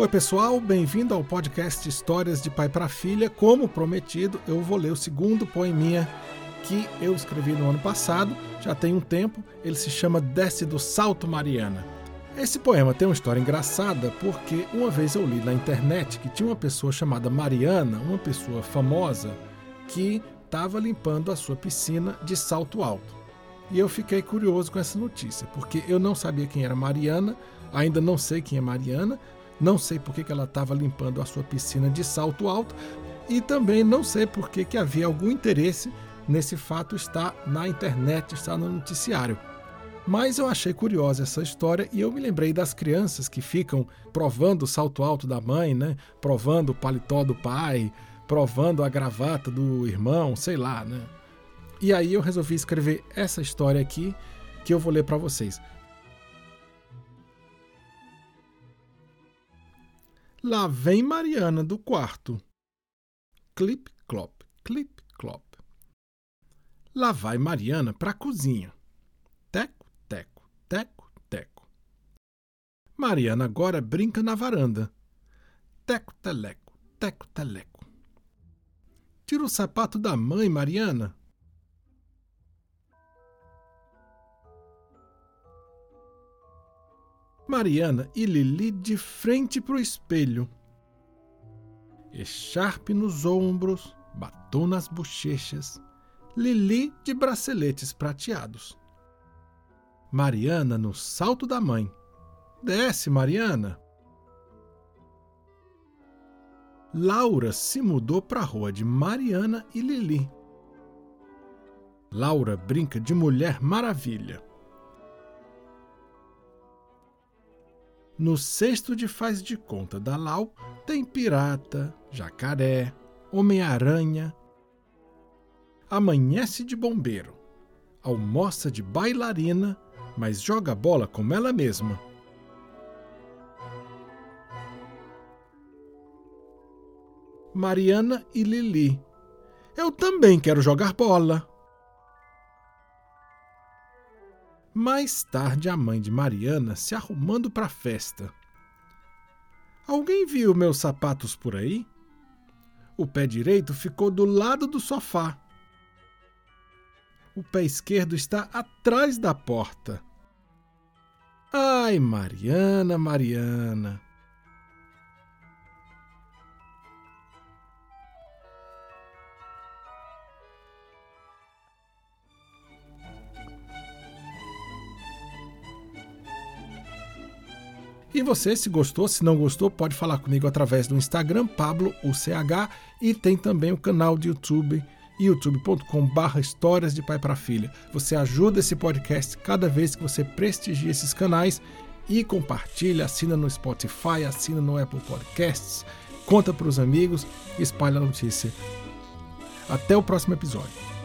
Oi, pessoal, bem-vindo ao podcast Histórias de Pai para Filha. Como prometido, eu vou ler o segundo poeminha que eu escrevi no ano passado, já tem um tempo. Ele se chama Desce do Salto Mariana. Esse poema tem uma história engraçada porque uma vez eu li na internet que tinha uma pessoa chamada Mariana, uma pessoa famosa, que estava limpando a sua piscina de salto alto. E eu fiquei curioso com essa notícia, porque eu não sabia quem era Mariana, ainda não sei quem é Mariana, não sei por que, que ela estava limpando a sua piscina de salto alto e também não sei por que, que havia algum interesse nesse fato estar na internet, estar no noticiário. Mas eu achei curiosa essa história e eu me lembrei das crianças que ficam provando o salto alto da mãe, né? Provando o paletó do pai, provando a gravata do irmão, sei lá, né? E aí eu resolvi escrever essa história aqui que eu vou ler para vocês. Lá vem Mariana do quarto. Clip, clop, clip, clop. Lá vai Mariana para a cozinha. Teco, teco, teco, teco. Mariana agora brinca na varanda. Teco, teleco, teco, teleco. Tira o sapato da mãe, Mariana. Mariana e Lili de frente para o espelho. Echarpe nos ombros, batom nas bochechas, Lili de braceletes prateados. Mariana no salto da mãe. Desce, Mariana. Laura se mudou para a rua de Mariana e Lili. Laura brinca de Mulher Maravilha. No cesto de faz de conta da Lau tem pirata, jacaré, Homem-Aranha. Amanhece de bombeiro, almoça de bailarina, mas joga bola como ela mesma. Mariana e Lili. Eu também quero jogar bola. Mais tarde, a mãe de Mariana se arrumando para a festa. Alguém viu meus sapatos por aí? O pé direito ficou do lado do sofá. O pé esquerdo está atrás da porta. Ai, Mariana, Mariana. E você, se gostou, se não gostou, pode falar comigo através do Instagram, Pablo UCH, e tem também o canal de YouTube, youtube.com.br Histórias de Pai para Filha. Você ajuda esse podcast cada vez que você prestigia esses canais e compartilha, assina no Spotify, assina no Apple Podcasts, conta para os amigos, espalha a notícia. Até o próximo episódio.